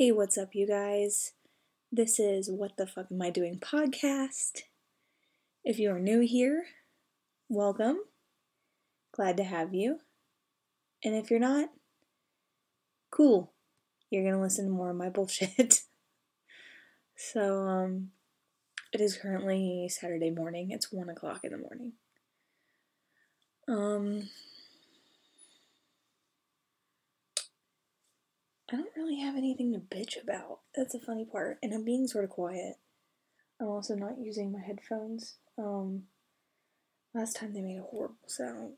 Hey, what's up, you guys? This is What the Fuck Am I Doing podcast. If you are new here, welcome. Glad to have you. And if you're not, cool. You're gonna listen to more of my bullshit. so, um, it is currently Saturday morning. It's one o'clock in the morning. Um, I don't really have anything to bitch about. That's the funny part. And I'm being sort of quiet. I'm also not using my headphones. Um, last time they made a horrible sound.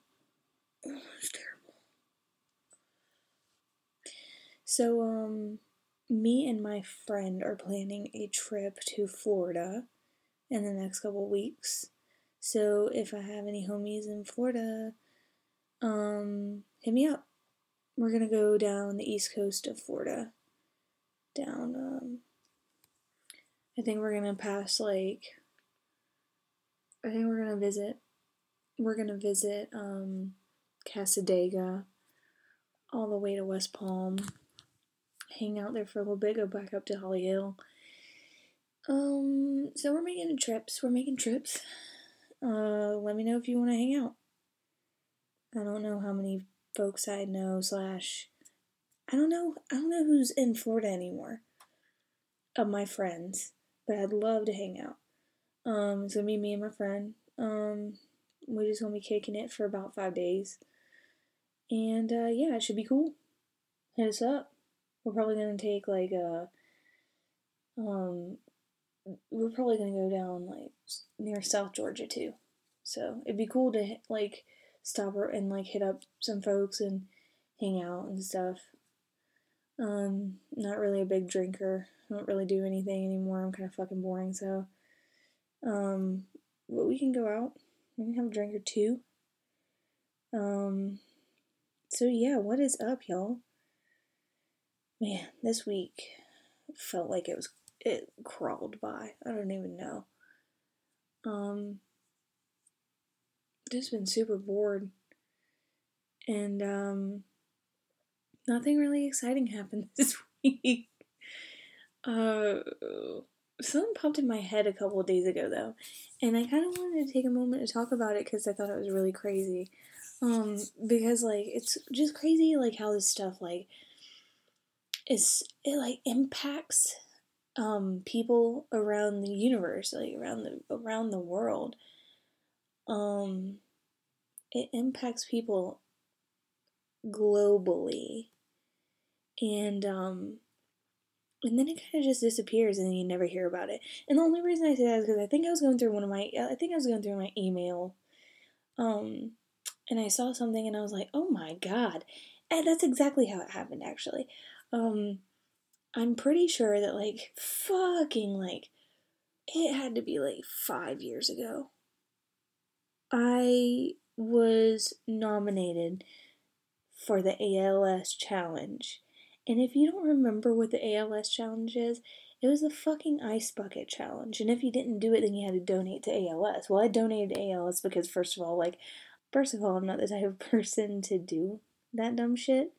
Oh, it's terrible. So, um, me and my friend are planning a trip to Florida in the next couple weeks. So, if I have any homies in Florida, um, hit me up we're gonna go down the east coast of Florida. Down, um, I think we're gonna pass like, I think we're gonna visit, we're gonna visit, um, Cassadaga, all the way to West Palm, hang out there for a little bit, go back up to Holly Hill. Um, so we're making trips, we're making trips. Uh, let me know if you want to hang out. I don't know how many folks I know slash I don't know I don't know who's in Florida anymore of my friends, but I'd love to hang out. Um, it's gonna be me and my friend. Um, we're just gonna be kicking it for about five days, and uh, yeah, it should be cool. Hit us up. We're probably gonna take like a um, we're probably gonna go down like near South Georgia too. So it'd be cool to like stop and like hit up some folks and hang out and stuff. Um, not really a big drinker. I don't really do anything anymore. I'm kind of fucking boring. So, um, but we can go out. We can have a drink or two. Um, so yeah, what is up, y'all? Man, this week felt like it was it crawled by. I don't even know. Um, just been super bored. And um nothing really exciting happened this week. Uh something popped in my head a couple of days ago though, and I kind of wanted to take a moment to talk about it cuz I thought it was really crazy. Um because like it's just crazy like how this stuff like is it like impacts um people around the universe, like around the around the world um, it impacts people globally, and um, and then it kind of just disappears, and you never hear about it. And the only reason I say that is because I think I was going through one of my, I think I was going through my email, um, and I saw something, and I was like, oh my god, and that's exactly how it happened, actually. Um, I'm pretty sure that like fucking like it had to be like five years ago I was nominated for the ALS challenge. And if you don't remember what the ALS challenge is, it was the fucking ice bucket challenge. And if you didn't do it, then you had to donate to ALS. Well, I donated to ALS because, first of all, like, first of all, I'm not the type of person to do that dumb shit.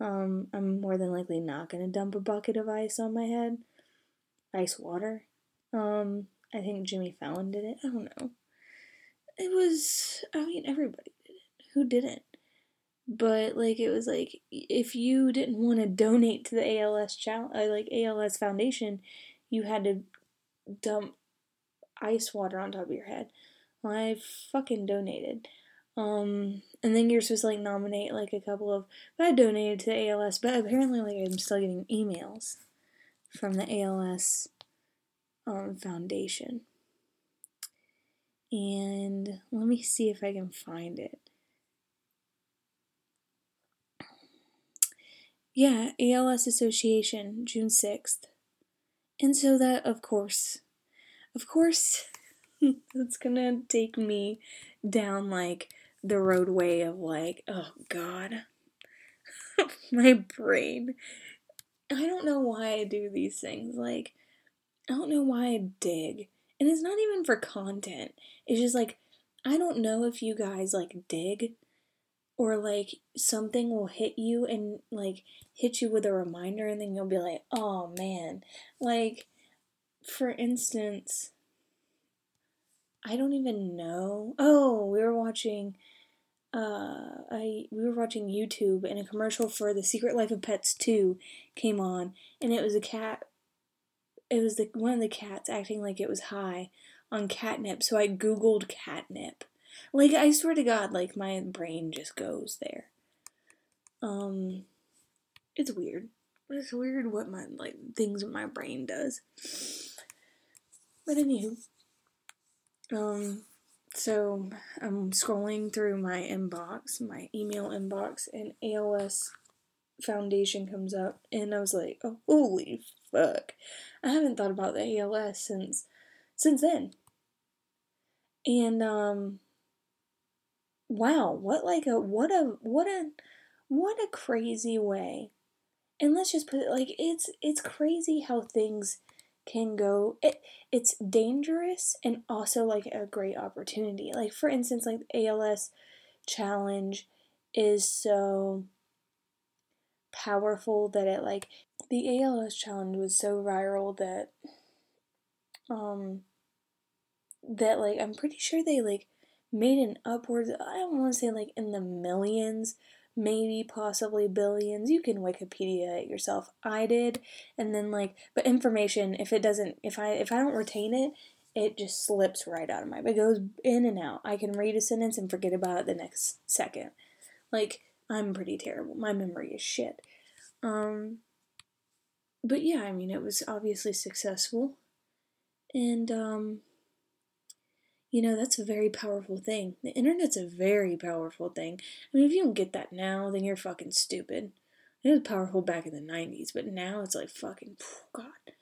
Um, I'm more than likely not gonna dump a bucket of ice on my head. Ice water. Um, I think Jimmy Fallon did it. I don't know it was I mean everybody did it. Who didn't? But like it was like if you didn't want to donate to the ALS challenge, uh, like ALS Foundation, you had to dump ice water on top of your head. Well, I fucking donated. Um, and then you're supposed to like nominate like a couple of. But I donated to ALS, but apparently like I'm still getting emails from the ALS um, Foundation and let me see if I can find it. Yeah, ALS Association, June 6th. And so that, of course, of course, that's gonna take me down like the roadway of like, oh God, my brain. I don't know why I do these things. Like, I don't know why I dig. And it's not even for content. It's just like I don't know if you guys like dig or like something will hit you and like hit you with a reminder and then you'll be like, "Oh man." Like for instance, I don't even know. Oh, we were watching uh I we were watching YouTube and a commercial for The Secret Life of Pets 2 came on and it was a cat it was the one of the cats acting like it was high on catnip, so I googled catnip. Like I swear to god like my brain just goes there. Um it's weird. It's weird what my like things my brain does. But anywho, um, so I'm scrolling through my inbox, my email inbox, and ALS Foundation comes up, and I was like, oh, holy fuck! I haven't thought about the ALS since since then. And um, wow, what like a what a what a what a crazy way. And let's just put it like it's it's crazy how things can go it it's dangerous and also like a great opportunity. Like for instance, like ALS challenge is so powerful that it like the ALS challenge was so viral that um that like I'm pretty sure they like made an upwards I don't want to say like in the millions maybe possibly billions. You can Wikipedia it yourself. I did, and then like, but information if it doesn't, if I if I don't retain it, it just slips right out of my. It goes in and out. I can read a sentence and forget about it the next second. Like I'm pretty terrible. My memory is shit. Um, but yeah, I mean, it was obviously successful, and um you know, that's a very powerful thing. The internet's a very powerful thing. I mean, if you don't get that now, then you're fucking stupid. It was powerful back in the 90s, but now it's like fucking, God. I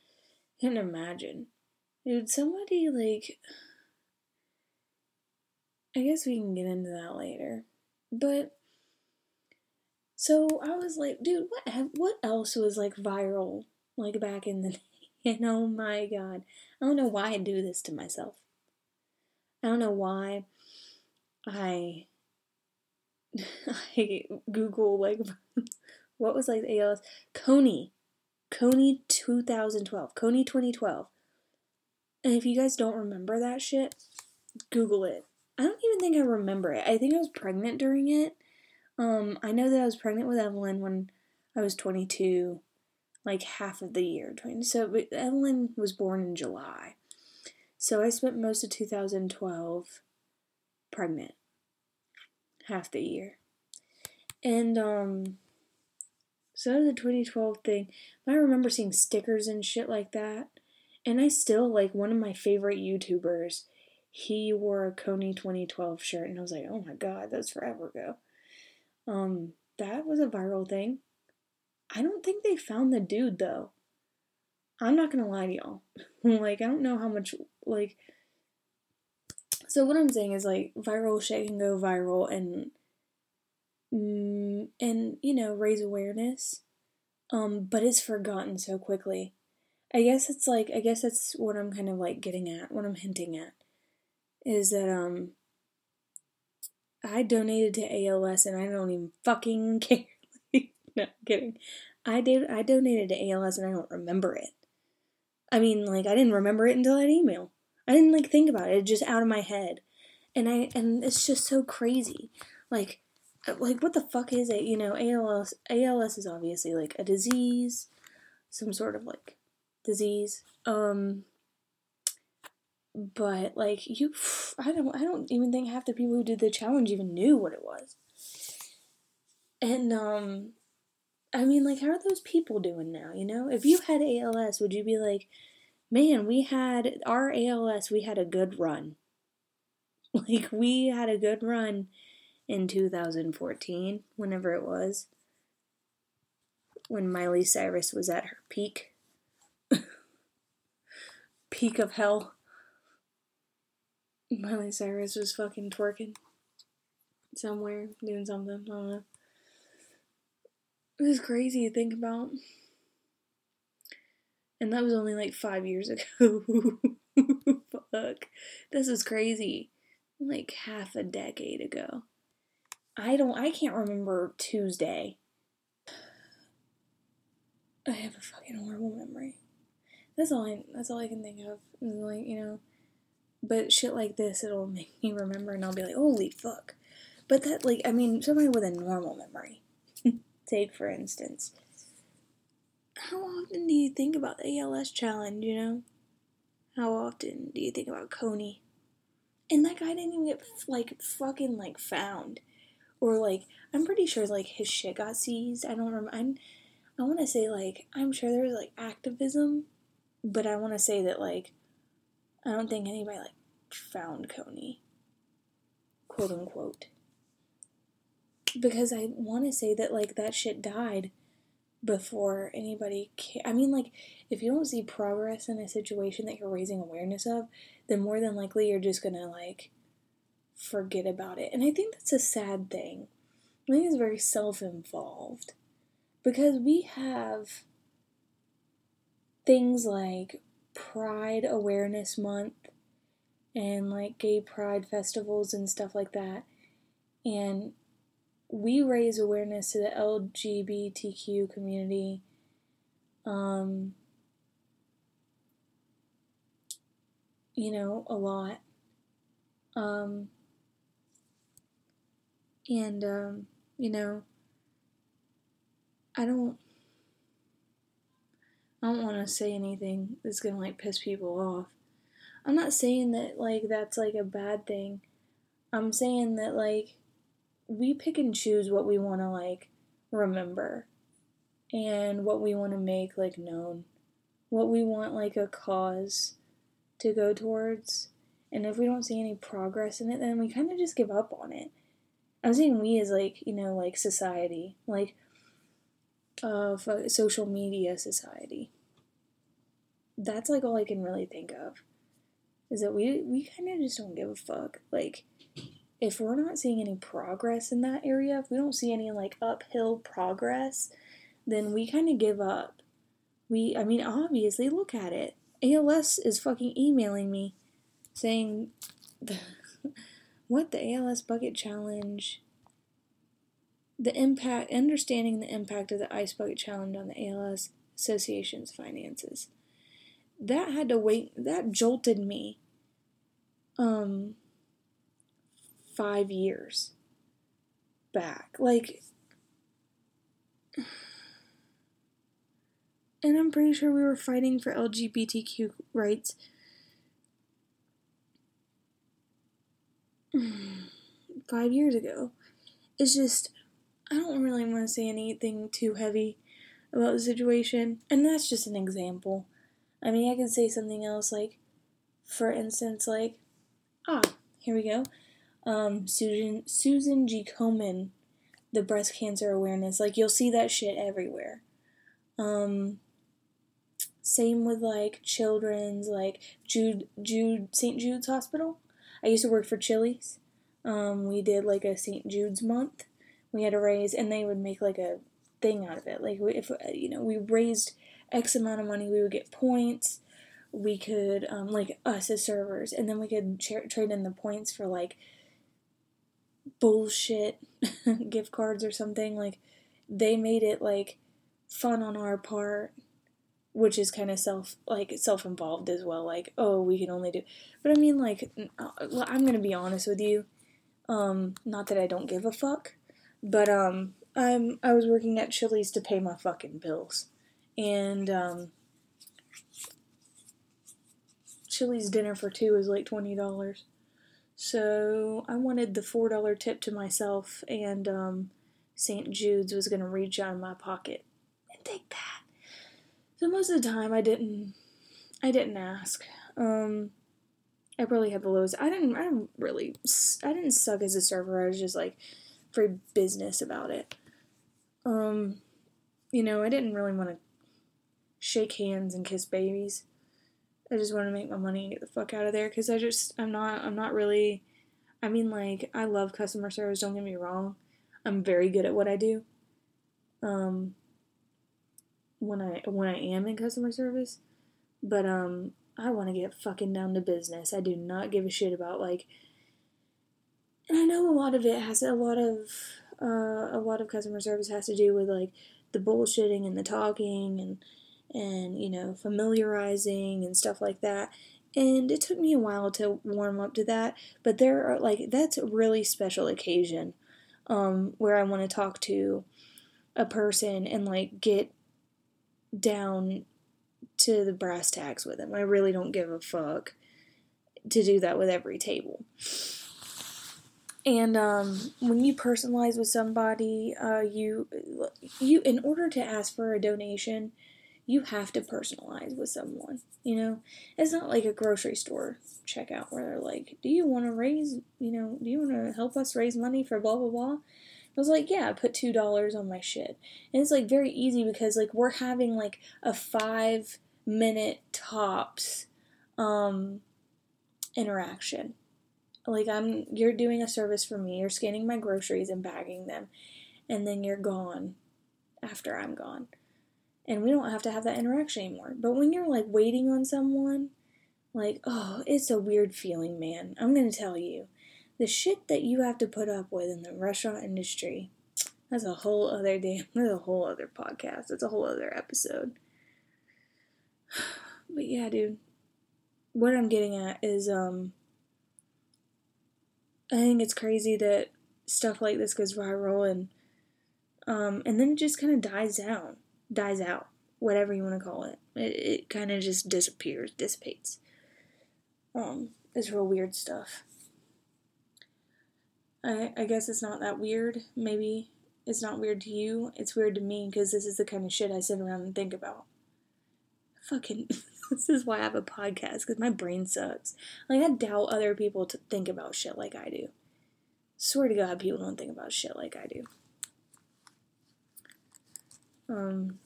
can't imagine. Dude, somebody like. I guess we can get into that later. But. So I was like, dude, what what else was like viral like back in the and oh my god. I don't know why I do this to myself. I don't know why I I Google like what was like the ALS Coney. Kony 2012 Kony 2012 and if you guys don't remember that shit Google it. I don't even think I remember it. I think I was pregnant during it um I know that I was pregnant with Evelyn when I was 22 like half of the year 20 so Evelyn was born in July so I spent most of 2012 pregnant, half the year. And um so that was a 2012 thing. I remember seeing stickers and shit like that. And I still like one of my favorite YouTubers. He wore a Kony 2012 shirt and I was like, "Oh my god, that's forever ago." Um that was a viral thing. I don't think they found the dude though. I'm not gonna lie to y'all. like, I don't know how much, like, so what I'm saying is, like, viral shit can go viral and, mm, and, you know, raise awareness, um, but it's forgotten so quickly. I guess it's like, I guess that's what I'm kind of, like, getting at, what I'm hinting at, is that, um, I donated to ALS and I don't even fucking care. no, kidding. I did. I donated to ALS and I don't remember it. I mean, like I didn't remember it until that email. I didn't like think about it. It just out of my head. And I and it's just so crazy. Like uh, like what the fuck is it? You know, ALS ALS is obviously like a disease, some sort of like disease. Um but like you I don't I don't even think half the people who did the challenge even knew what it was. And um I mean, like, how are those people doing now? You know, if you had ALS, would you be like, man, we had our ALS, we had a good run. Like, we had a good run in 2014, whenever it was, when Miley Cyrus was at her peak. peak of hell. Miley Cyrus was fucking twerking somewhere, doing something. I don't know. It was crazy to think about. And that was only like five years ago. Fuck. This is crazy. Like half a decade ago. I don't I can't remember Tuesday. I have a fucking horrible memory. That's all I that's all I can think of. Like, you know. But shit like this it'll make me remember and I'll be like, holy fuck. But that like I mean somebody with a normal memory. Take for instance. How often do you think about the ALS challenge, you know? How often do you think about Kony? And that guy didn't even get like fucking like found or like I'm pretty sure like his shit got seized. I don't remember. I'm I want to say like I'm sure there was like activism, but I want to say that like I don't think anybody like found Kony, quote unquote, because I want to say that like that shit died before anybody. Ca- I mean like if you don't see progress in a situation that you're raising awareness of, then more than likely you're just gonna like forget about it. And I think that's a sad thing. I think it's very self involved. Because we have things like Pride Awareness Month and like gay pride festivals and stuff like that. And we raise awareness to the LGBTQ community. Um, you know, a lot. Um, and, um, you know, I don't, I don't want to say anything that's gonna like piss people off. I'm not saying that like that's like a bad thing. I'm saying that like we pick and choose what we want to like remember and what we want to make like known. What we want like a cause to go towards. And if we don't see any progress in it, then we kind of just give up on it. I'm saying we as like, you know, like society, like uh social media society. That's like all I can really think of. Is that we we kind of just don't give a fuck. Like if we're not seeing any progress in that area, if we don't see any like uphill progress, then we kind of give up. We I mean obviously look at it. ALS is fucking emailing me saying the what the ALS bucket challenge the impact understanding the impact of the ice bucket challenge on the ALS association's finances. That had to wait that jolted me um 5 years back. Like and I'm pretty sure we were fighting for LGBTQ rights five years ago. It's just, I don't really want to say anything too heavy about the situation, and that's just an example. I mean, I could say something else, like, for instance, like, ah, here we go. Um, Susan Susan G. Komen, the breast cancer awareness, like you'll see that shit everywhere. Um, same with like children's, like Jude Jude St. Jude's Hospital. I used to work for Chili's. Um, we did like a St. Jude's month. We had to raise, and they would make like a thing out of it. Like if you know we raised X amount of money, we would get points. We could um, like us as servers, and then we could tra- trade in the points for like bullshit gift cards or something. Like they made it like fun on our part which is kind of self like self involved as well. Like, oh, we can only do, but I mean, like, uh, I'm gonna be honest with you. Um, not that I don't give a fuck, but um, I'm I was working at Chili's to pay my fucking bills, and um, Chili's dinner for two is like twenty dollars. So I wanted the four dollar tip to myself, and um, St. Jude's was gonna reach out of my pocket and take that. So most of the time I didn't I didn't ask. Um I probably had the lowest I didn't I didn't really I didn't suck as a server. I was just like very business about it. Um you know, I didn't really want to shake hands and kiss babies. I just want to make my money and get the fuck out of there cuz I just I'm not I'm not really I mean like I love customer service, don't get me wrong. I'm very good at what I do. Um when I when I am in customer service, but um I want to get fucking down to business. I do not give a shit about like and I know a lot of it has a lot of uh, a lot of customer service has to do with like the bullshitting and the talking and and you know familiarizing and stuff like that. And it took me a while to warm up to that but there are like that's a really special occasion um, where i want to talk to a person and like get down to the brass tacks with them. I really don't give a fuck to do that with every table and um, when you personalize with somebody uh, you you in order to ask for a donation you have to personalize with someone. You know, it's not like a grocery store checkout where they're like, "Do you want to raise? You know, do you want to help us raise money for blah blah blah?" I was like, "Yeah, I put two dollars on my shit," and it's like very easy because like we're having like a five minute tops um interaction. Like I'm, you're doing a service for me. You're scanning my groceries and bagging them, and then you're gone after I'm gone and we don't have to have that interaction anymore. But when you're like waiting on someone, like, oh, it's a weird feeling, man. I'm going to tell you. The shit that you have to put up with in the restaurant industry, that's a whole other damn, that's a whole other podcast. That's a whole other episode. But yeah, dude. What I'm getting at is, um, I think it's crazy that stuff like this goes viral and, um, and then it just kind of dies down dies out, whatever you want to call it. It, it kind of just disappears, dissipates. Um, it's real weird stuff. I, I guess it's not that weird. Maybe it's not weird to you. It's weird to me because this is the kind of shit I sit around and think about. Fucking, this is why I have a podcast because my brain sucks. Like, I doubt other people to think about shit like I do. Swear to God, people don't think about shit like I do. Um,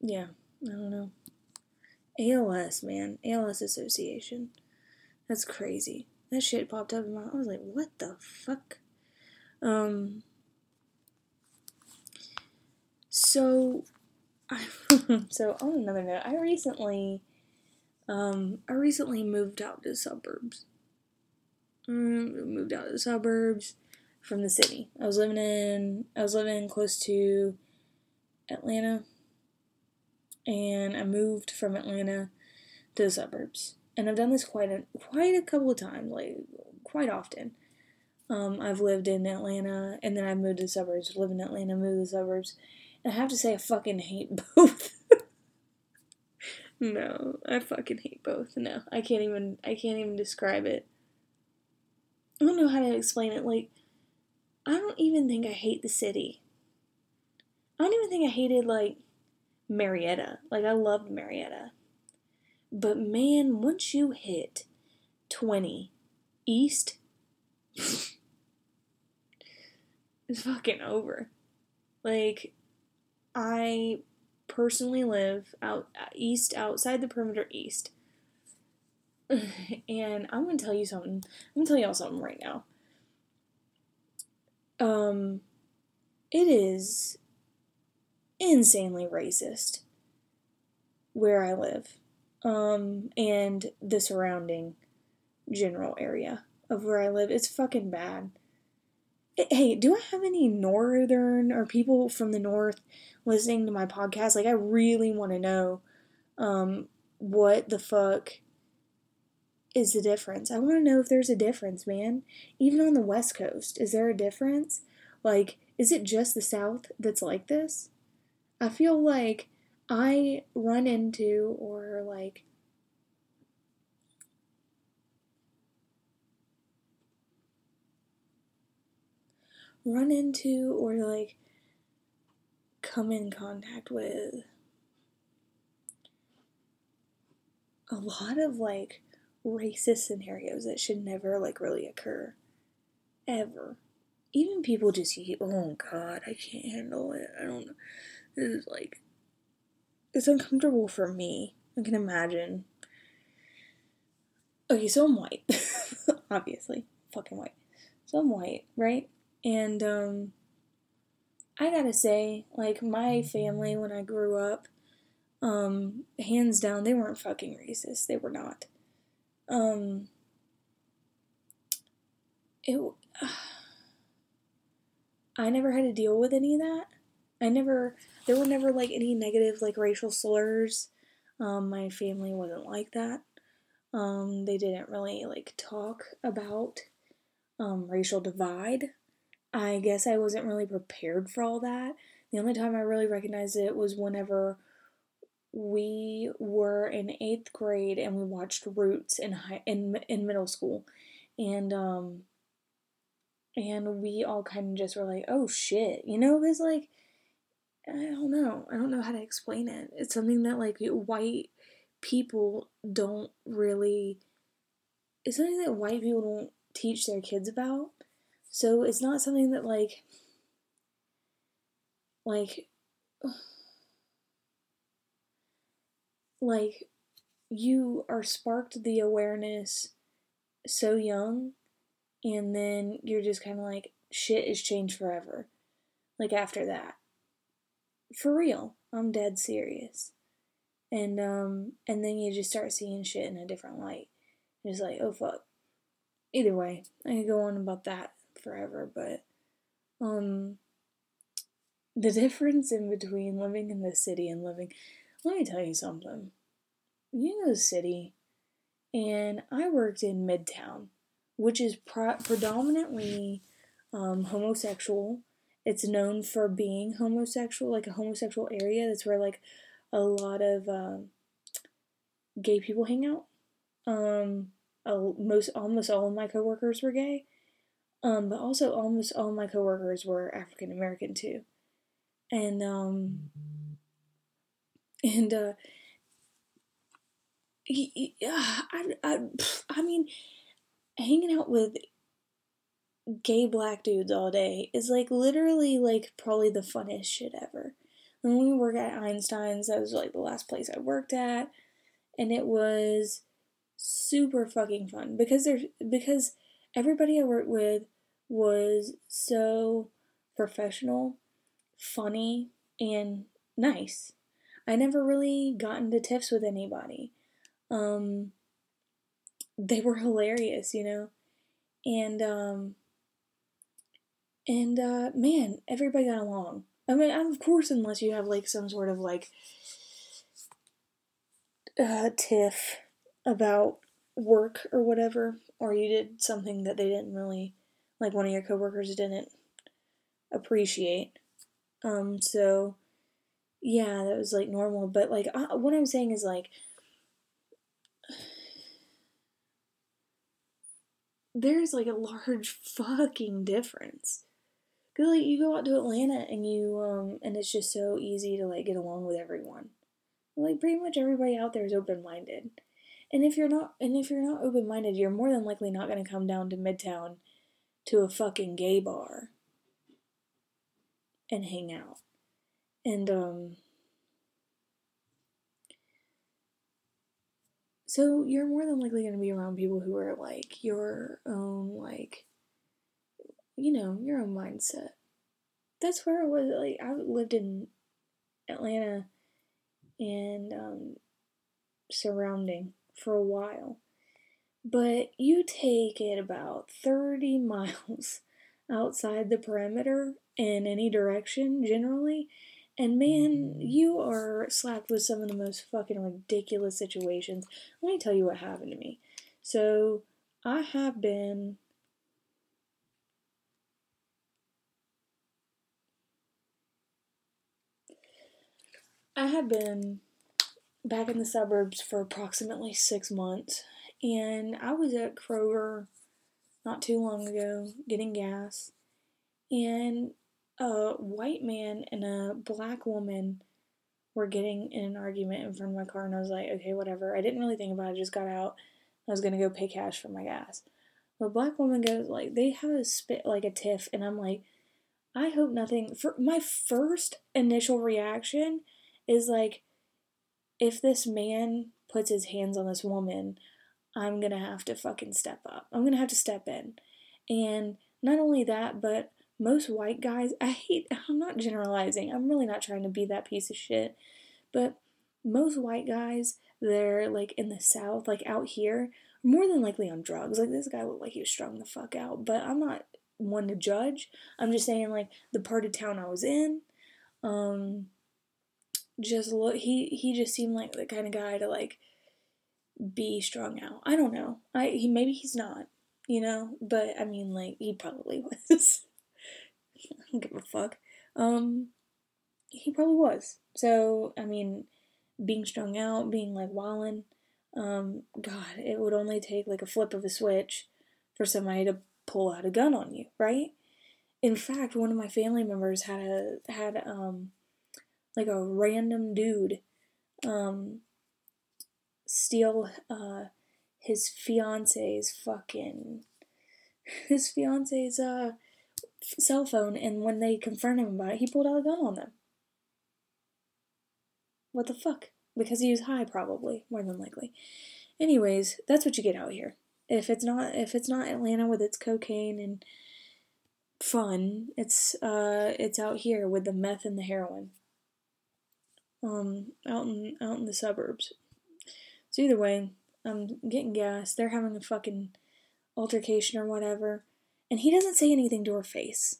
yeah, I don't know. ALS, man. ALS Association. That's crazy. That shit popped up in my I was like, what the fuck? Um so so on another note, I recently um I recently moved out to the suburbs. Um, moved out to the suburbs from the city. I was living in I was living close to Atlanta and I moved from Atlanta to the suburbs. And I've done this quite a quite a couple of times, like quite often. Um, I've lived in Atlanta and then I moved to the suburbs, live in Atlanta, moved to the suburbs. I have to say I fucking hate both. no, I fucking hate both. No, I can't even I can't even describe it. I don't know how to explain it. Like I don't even think I hate the city. I don't even think I hated like Marietta. Like I loved Marietta. But man, once you hit 20 east, it's fucking over. Like I personally live out east outside the perimeter east. and I'm gonna tell you something. I'm gonna tell y'all something right now. Um, it is insanely racist where I live, um, and the surrounding general area of where I live. It's fucking bad. Hey, do I have any northern or people from the north listening to my podcast? Like, I really want to know um, what the fuck is the difference. I want to know if there's a difference, man. Even on the West Coast, is there a difference? Like, is it just the South that's like this? I feel like I run into or like run into or like come in contact with a lot of like racist scenarios that should never like really occur. Ever. Even people just oh god i can't handle it. I don't this is like it's uncomfortable for me. I can imagine. Okay so i'm white. Obviously. Fucking white. So i'm white right and um i gotta say like my family when i grew up um hands down they weren't fucking racist they were not um, it. Uh, I never had to deal with any of that. I never, there were never like any negative like racial slurs. Um, my family wasn't like that. Um, they didn't really like talk about um, racial divide. I guess I wasn't really prepared for all that. The only time I really recognized it was whenever we were in eighth grade and we watched Roots in high in in middle school, and um, and we all kind of just were like, oh shit, you know, because like I don't know, I don't know how to explain it. It's something that like white people don't really. It's something that white people don't teach their kids about. So it's not something that like like like you are sparked the awareness so young and then you're just kind of like shit is changed forever. Like after that. For real. I'm dead serious. And um and then you just start seeing shit in a different light. It's like oh fuck. Either way i could go on about that forever but um the difference in between living in the city and living let me tell you something. You know the city and i worked in midtown which is predominantly um, homosexual. It's known for being homosexual like a homosexual area. That's where like a lot of um, gay people hang out. Um most almost all of my coworkers were gay um but also almost all my coworkers were african american too. And um and uh I, I, I mean hanging out with gay black dudes all day is like literally like probably the funnest shit ever. When we work at einstein's that was like the last place i worked at and it was super fucking fun because there's because everybody i worked with was so professional funny, and nice. I never really got into tiffs with anybody. Um, they were hilarious, you know, and um, and uh, man, everybody got along. I mean, of course, unless you have like some sort of like uh, tiff about work or whatever, or you did something that they didn't really like, one of your coworkers didn't appreciate. Um, so yeah, that was like normal. But like, uh, what I'm saying is like, there's like a large fucking difference. Cause like you go out to Atlanta and you um and it's just so easy to like get along with everyone. Like pretty much everybody out there is open minded. And if you're not and if you're not open minded, you're more than likely not gonna come down to Midtown to a fucking gay bar and hang out. And um so you're more than likely going to be around people who are like your own like you know, your own mindset. That's where I was like I lived in Atlanta and um surrounding for a while. But you take it about 30 miles outside the perimeter in any direction generally. And man, mm-hmm. you are slapped with some of the most fucking ridiculous situations. Let me tell you what happened to me. So, I have been I have been back in the suburbs for approximately six months, and I was at Kroger not too long ago getting gas, and a white man and a black woman were getting in an argument in front of my car, and I was like, okay, whatever. I didn't really think about it, I just got out. I was gonna go pay cash for my gas. The black woman goes like, they have a spit like a tiff, and I'm like, I hope nothing. For my first initial reaction is like, if this man puts his hands on this woman, I'm gonna have to fucking step up. I'm gonna have to step in. And not only that, but most white guys, I hate, I'm not generalizing, I'm really not trying to be that piece of shit, but most white guys, they're like in the South, like out here, more than likely on drugs. Like this guy looked like he was strung the fuck out, but I'm not one to judge. I'm just saying like the part of town I was in, um, just look he he just seemed like the kind of guy to like be strung out. I don't know. I he maybe he's not, you know, but I mean like he probably was. I don't give a fuck. Um he probably was. So, I mean, being strung out, being like wildin', um, God, it would only take like a flip of a switch for somebody to pull out a gun on you, right? In fact, one of my family members had a had um like a random dude um steal uh his fiance's fucking his fiance's uh cell phone and when they confronted him about it he pulled out a gun on them. What the fuck? Because he was high probably more than likely. Anyways that's what you get out here. If it's not if it's not atlanta with its cocaine and fun it's uh it's out here with the meth and the heroin. Um out in out in the suburbs so either way i'm getting gas. They're having a fucking altercation or whatever. And he doesn't say anything to her face.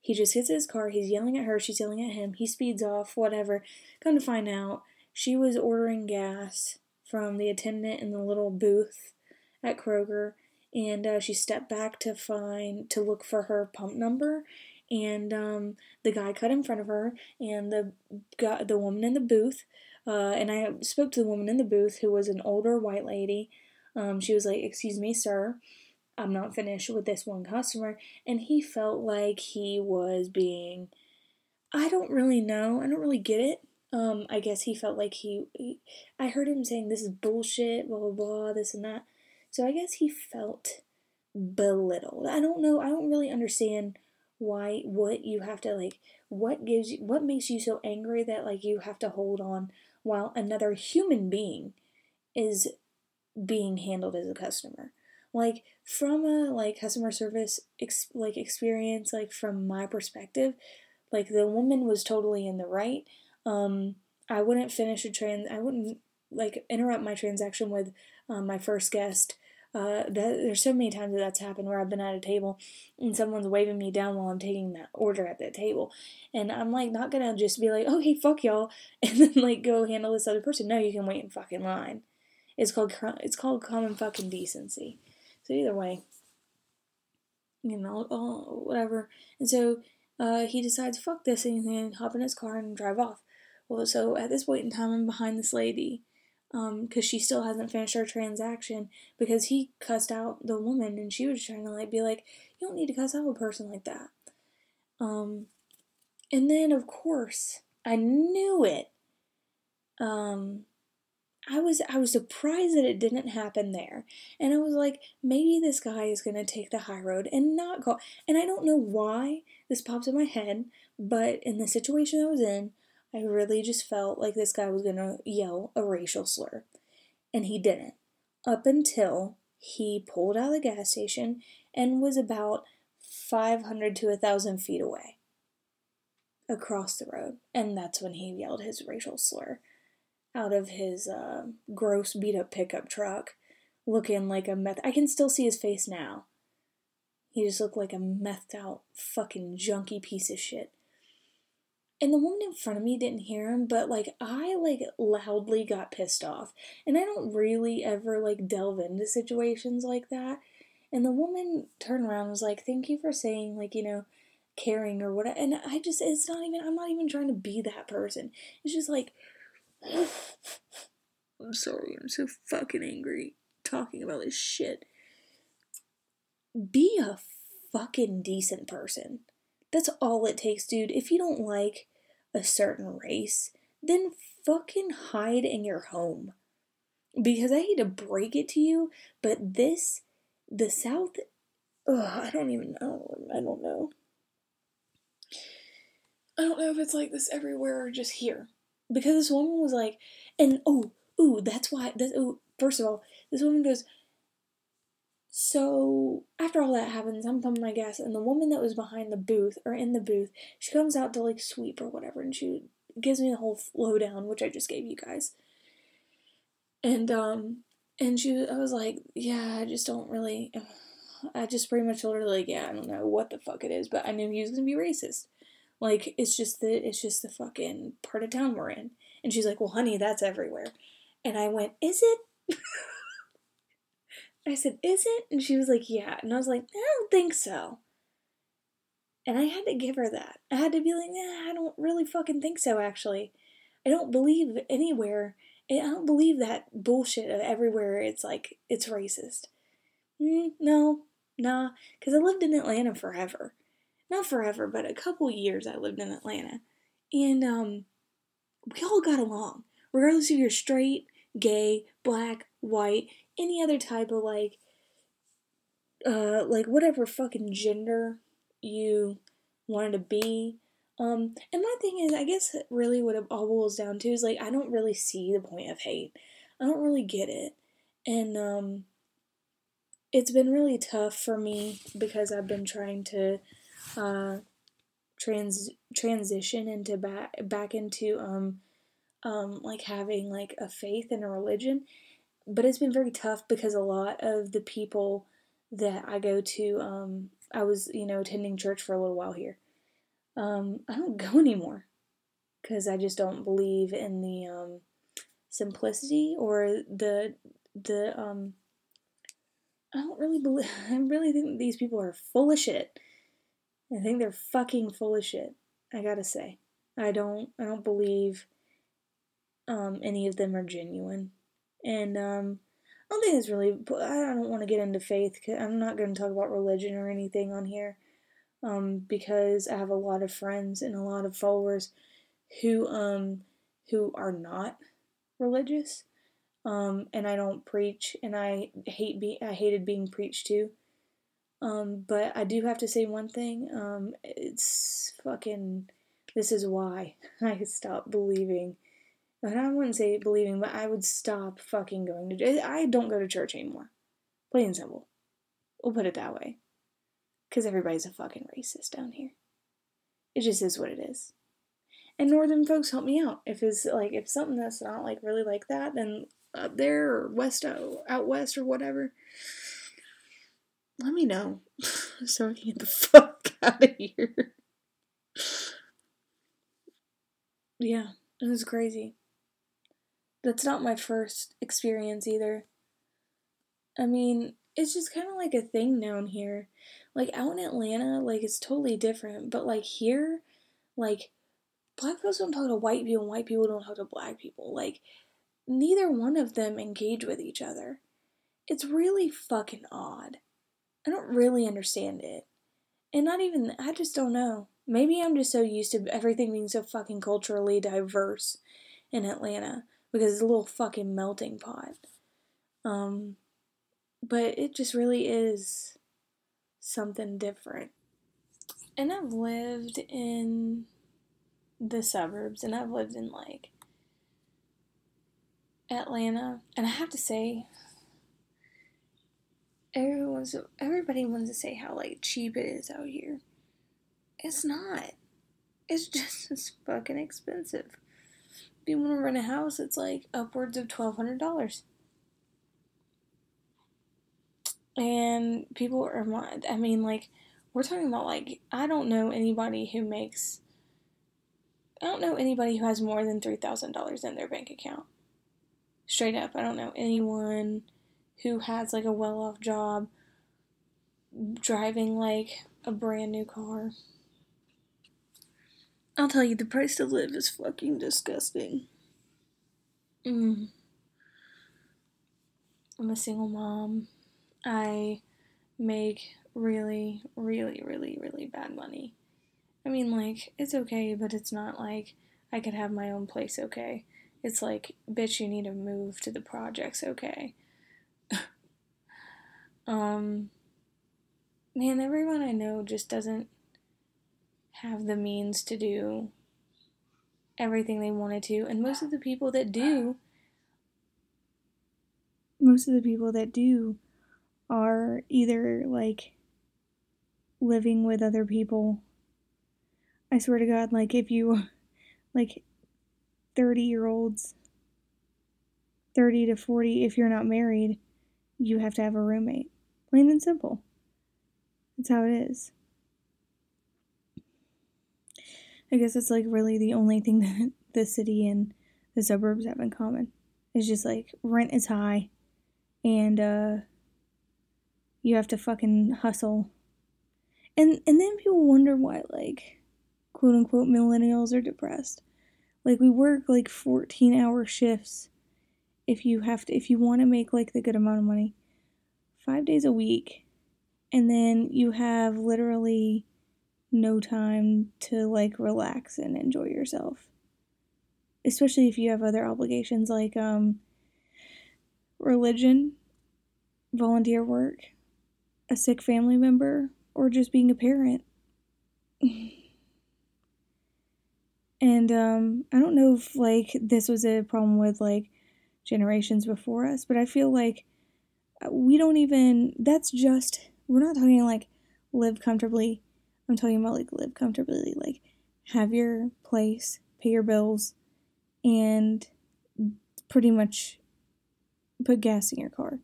He just in his car, he's yelling at her, she's yelling at him, he speeds off, whatever. Come to find out, she was ordering gas from the attendant in the little booth at Kroger, and uh, she stepped back to find, to look for her pump number, and um, the guy cut in front of her, and the guy, the woman in the booth, uh, and I spoke to the woman in the booth who was an older white lady. Um, she was like, "Excuse me, sir." I'm not finished with this one customer. And he felt like he was being, I don't really know. I don't really get it. Um, I guess he felt like he, he, I heard him saying this is bullshit, blah, blah, blah, this and that. So I guess he felt belittled. I don't know. I don't really understand why, what you have to like, what gives you, what makes you so angry that like you have to hold on while another human being is being handled as a customer. Like from a like customer service ex- like experience like from my perspective like the woman was totally in the right. Um i wouldn't finish a trans i wouldn't like interrupt my transaction with um, my first guest uh, that, there's so many times that that's happened where I've been at a table and someone's waving me down while I'm taking that order at that table, and I'm like not gonna just be like, okay, fuck y'all, and then like go handle this other person. No, you can wait in fucking line. It's called it's called common fucking decency. So either way, you know, oh, whatever. And so uh, he decides, fuck this, and gonna hop in his car and drive off. Well, so at this point in time, I'm behind this lady because um, she still hasn't finished her transaction because he cussed out the woman and she was trying to like be like, you don't need to cuss out a person like that. Um, and then of course I knew it. Um, I was I was surprised that it didn't happen there. And I was like, maybe this guy is gonna take the high road and not call and I don't know why this pops in my head, but in the situation I was in, I really just felt like this guy was gonna yell a racial slur. And he didn't. Up until he pulled out of the gas station and was about 500 to 1,000 feet away across the road. And that's when he yelled his racial slur out of his uh, gross beat up pickup truck looking like a meth. I can still see his face now. He just looked like a methed out fucking junky piece of shit. And the woman in front of me didn't hear him, but like I like loudly got pissed off. And I don't really ever like delve into situations like that. And the woman turned around and was like, Thank you for saying, like, you know, caring or whatever. And I just, it's not even, I'm not even trying to be that person. It's just like, I'm sorry, I'm so fucking angry talking about this shit. Be a fucking decent person. That's all it takes, dude. If you don't like a certain race, then fucking hide in your home. Because I hate to break it to you, but this, the South, ugh, I don't even know. I don't know. I don't know if it's like this everywhere or just here because this woman was like, and oh, ooh, that's why. This, ooh, first of all, this woman goes. So after all that happens, I'm pumping my gas, and the woman that was behind the booth or in the booth, she comes out to like sweep or whatever, and she gives me the whole lowdown, which I just gave you guys. And um, And she, I was like, yeah, I just don't really. I just pretty much told her like, yeah, I don't know what the fuck it is, but I knew he was gonna be racist. Like, it's just the, it's just the fucking part of town we're in. And she's like, well, honey, that's everywhere. And I went, is it? I said, is it? And she was like, yeah. And I was like, I don't think so. And I had to give her that. I had to be like, I don't really fucking think so, actually. I don't believe anywhere. I don't believe that bullshit of everywhere it's like, it's racist. Mm, no, nah, because I lived in Atlanta forever. Not forever, but a couple years I lived in Atlanta. And, um, we all got along. Regardless if you're straight, gay, black, white, any other type of like, uh, like whatever fucking gender you wanted to be. Um, and my thing is, I guess really what it all boils down to is like, I don't really see the point of hate. I don't really get it. And, um, it's been really tough for me because I've been trying to, uh, trans transition into back back into um um like having like a faith and a religion but it's been very tough because a lot of the people that I go to um I was you know attending church for a little while here. Um I don't go anymore cuz I just don't believe in the um simplicity or the the um I don't really believe I really think these people are full of shit. I think they're fucking full of shit. I gotta say, I don't, I don't believe um, any of them are genuine, and um, I don't think it's really. I don't want to get into faith. Cause I'm not going to talk about religion or anything on here, um, because I have a lot of friends and a lot of followers who um who are not religious, um, and I don't preach, and I hate be I hated being preached to. Um, but I do have to say one thing. Um, it's fucking. This is why I stopped believing. And I wouldn't say believing, but I would stop fucking going to. I don't go to church anymore. Plain and simple. We'll put it that way. Because everybody's a fucking racist down here. It just is what it is. And northern folks help me out. If it's like if something that's not like really like that, then up there or west uh, out west or whatever, let me know so I can get the fuck out of here. Yeah, it was crazy. That's not my first experience either. I mean, it's just kind of like a thing down here. Like out in Atlanta, like it's totally different. But like here, like black folks don't talk to white people, and white people don't talk to black people. Like neither one of them engage with each other. It's really fucking odd. I don't really understand it. And not even, I just don't know. Maybe I'm just so used to everything being so fucking culturally diverse in Atlanta because it's a little fucking melting pot. Um, but it just really is something different. And I've lived in the suburbs and I've lived in like Atlanta, and I have to say, everyone's everybody wants to say how like cheap it is out here. It's not. It's just as fucking expensive. You want to rent a house, it's like upwards of twelve hundred dollars. And people are, I mean, like, we're talking about, like, I don't know anybody who makes, I don't know anybody who has more than $3,000 in their bank account. Straight up, I don't know anyone who has like a well off job driving like a brand new car. I'll tell you, the price to live is fucking disgusting. Mm. I'm a single mom. I make really, really, really, really bad money. I mean, like, it's okay, but it's not like I could have my own place okay. It's like, bitch, you need to move to the projects okay. Um, man, everyone I know just doesn't have the means to do everything they wanted to, and most of the people that do, most of the people that do are either like living with other people. I swear to God, like if you, like 30 year olds 30 to 40, if you're not married, you have to have a roommate. Plain and simple. That's how it is. I guess it's like really the only thing that the city and the suburbs have in common. It's just like rent is high and uh you have to fucking hustle. And and then people wonder why like quote unquote millennials are depressed. Like we work like 14 hour shifts if you have to if you want to make like the good amount of money. 5 days a week. And then you have literally no time to like relax and enjoy yourself. Especially if you have other obligations like um religion, volunteer work, a sick family member, or just being a parent. and um I don't know if like this was a problem with like generations before us, but I feel like we don't even that's just we're not talking like live comfortably I'm talking about like live comfortably, like have your place, pay your bills, and pretty much put gas in your car.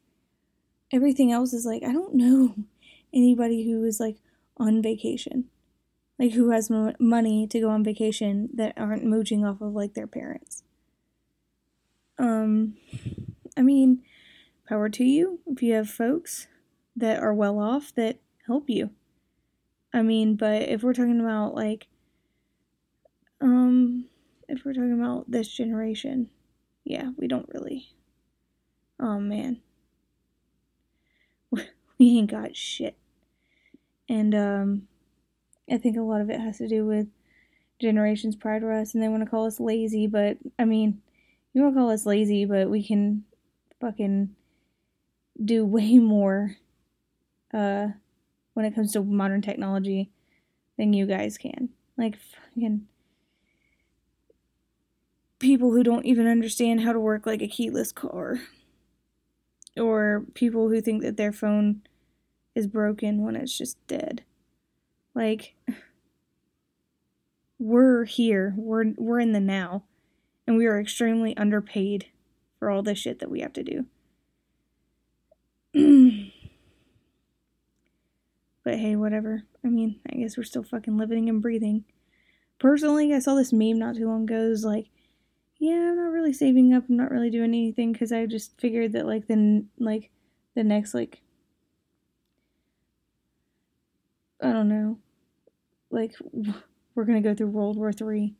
Everything else is like, I don't know anybody who is like on vacation, like who has mo- money to go on vacation that aren't mooching off of like their parents. Um, I mean, power to you if you have folks that are well off that help you. I mean, but if we're talking about like um if we're talking about this generation, yeah, we don't really. Oh man. We ain't got shit. And um I think a lot of it has to do with generations prior to us and they want to call us lazy, but I mean, you want to call us lazy, but we can fucking do way more uh when it comes to modern technology than you guys can. Like fucking people who don't even understand how to work like a keyless car. Or people who think that their phone is broken when it's just dead. Like we're here. We're we're in the now. And we are extremely underpaid for all the shit that we have to do. But hey, whatever. I mean, I guess we're still fucking living and breathing. Personally, I saw this meme not too long ago. It was like, yeah, I'm not really saving up. I'm not really doing anything because I just figured that like the like the next like I don't know, like we're gonna go through World War Three,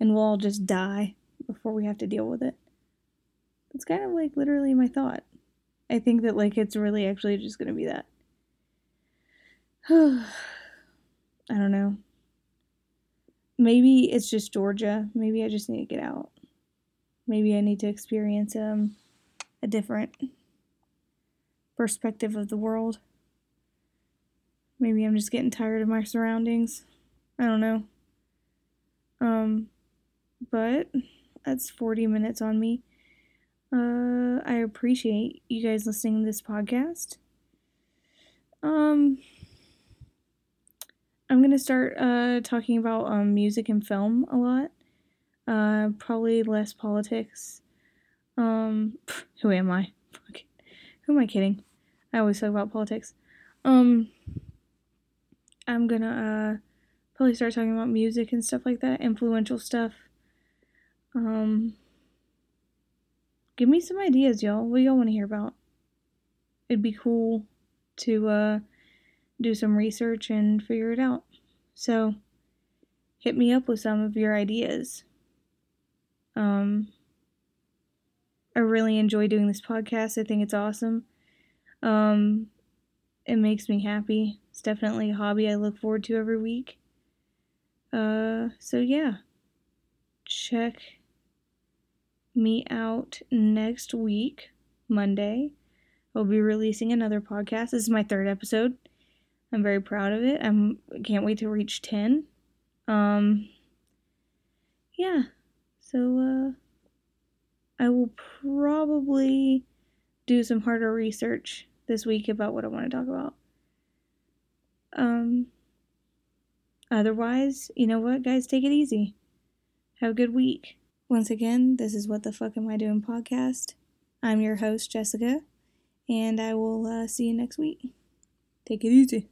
and we'll all just die before we have to deal with it. It's kind of like literally my thought. I think that like it's really actually just gonna be that. I don't know. Maybe it's just Georgia. Maybe I just need to get out. Maybe I need to experience um a different perspective of the world. Maybe I'm just getting tired of my surroundings. I don't know. Um but that's 40 minutes on me. Uh I appreciate you guys listening to this podcast. Um I'm gonna start uh, talking about um, music and film a lot. Uh, probably less politics. Um, who am I? Who am I kidding? I always talk about politics. Um, I'm gonna uh, probably start talking about music and stuff like that, influential stuff. Um, give me some ideas, y'all. What y'all want to hear about? It'd be cool to uh do some research and figure it out. So, hit me up with some of your ideas. Um, I really enjoy doing this podcast. I think it's awesome. Um, it makes me happy. It's definitely a hobby I look forward to every week. Uh, so yeah, check me out next week, Monday. I'll be releasing another podcast. This is my third episode. I'm very proud of it. I'm can't wait to reach 10. Um yeah. So uh I will probably do some harder research this week about what I want to talk about. Um otherwise, you know what, guys, take it easy. Have a good week. Once again, this is what the fuck am I doing podcast. I'm your host, Jessica, and I will uh, see you next week. Take it easy.